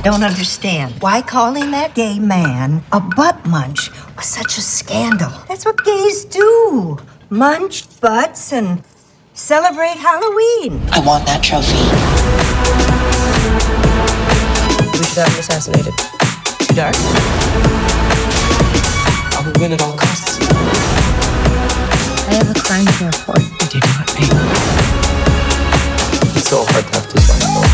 I don't understand why calling that gay man a butt munch was such a scandal. That's what gays do munch butts and celebrate Halloween. I want that trophy. We should have him assassinated. Too dark? I will win at all costs. I have a crime to report. You do not pay. It's so hard to have to find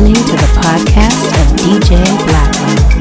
listening to the podcast of DJ Blacklow.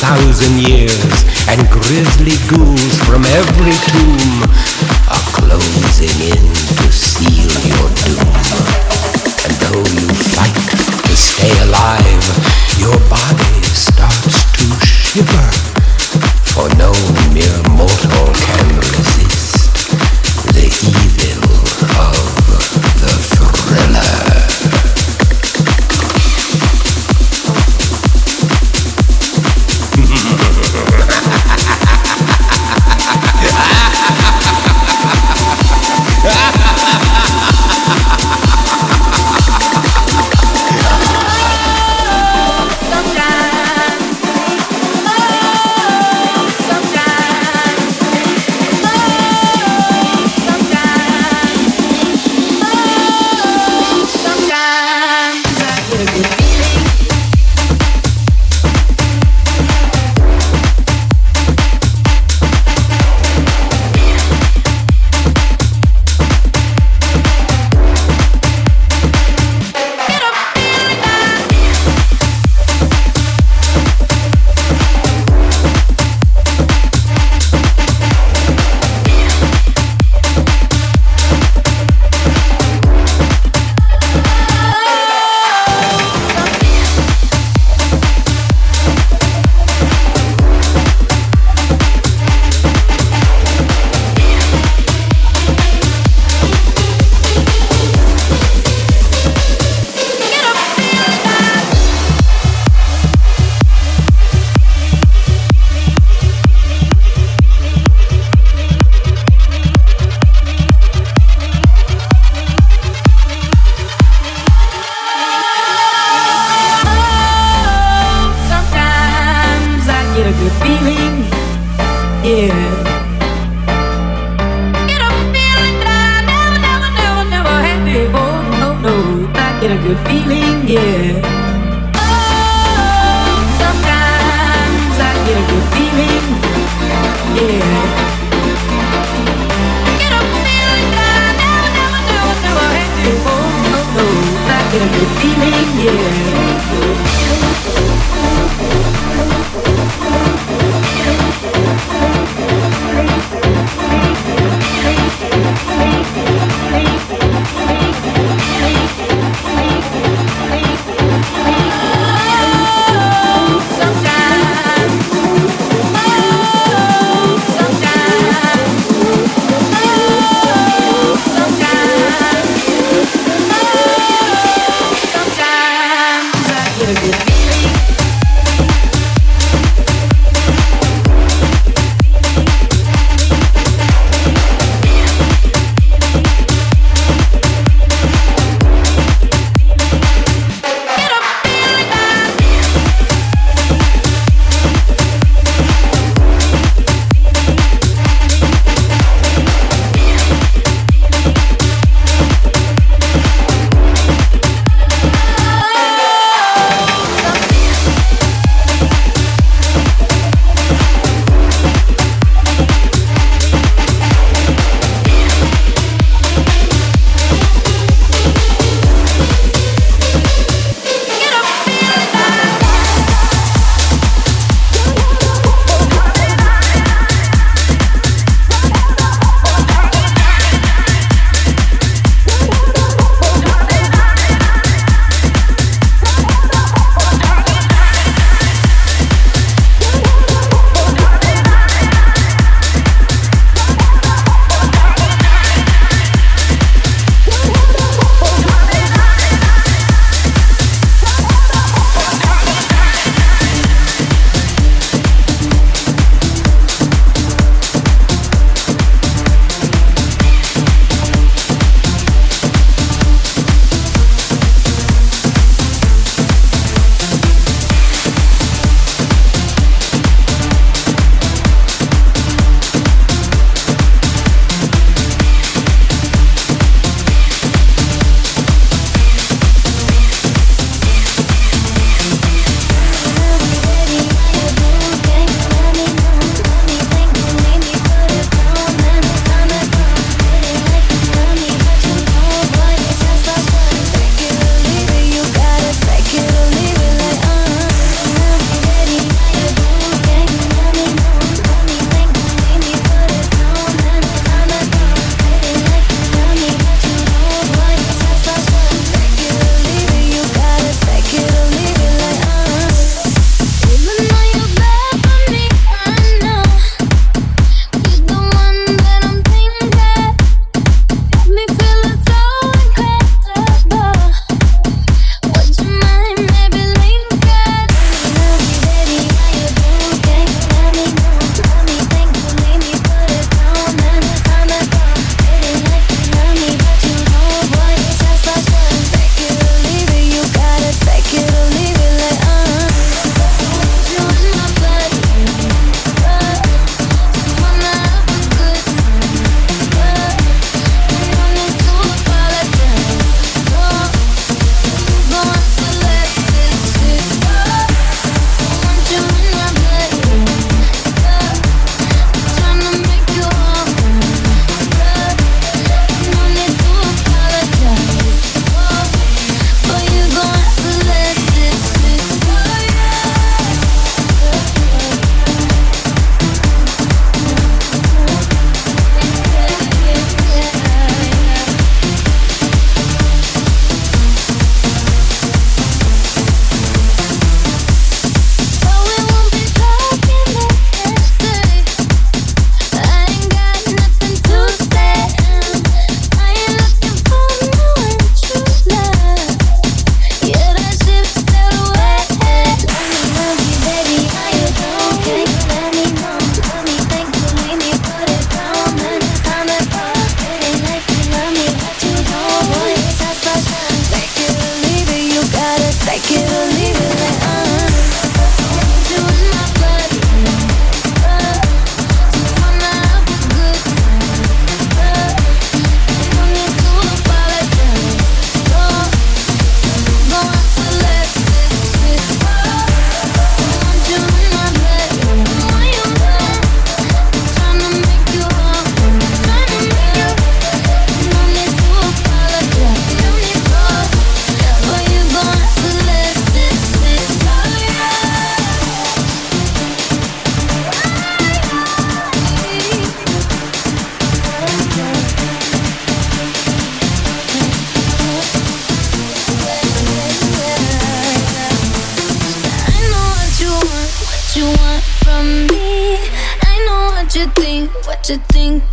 thousand years, and grisly ghouls from every tomb are closing in to seal your doom. And though you fight to stay alive, your body starts to shiver.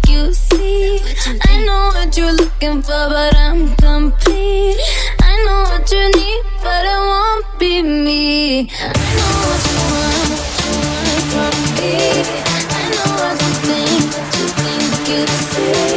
you see. I know what you're looking for, but I'm complete. I know what you need, but it won't be me. I know what you want, from me. I know what you think, what you think you see.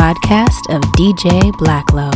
podcast of DJ Blacklow.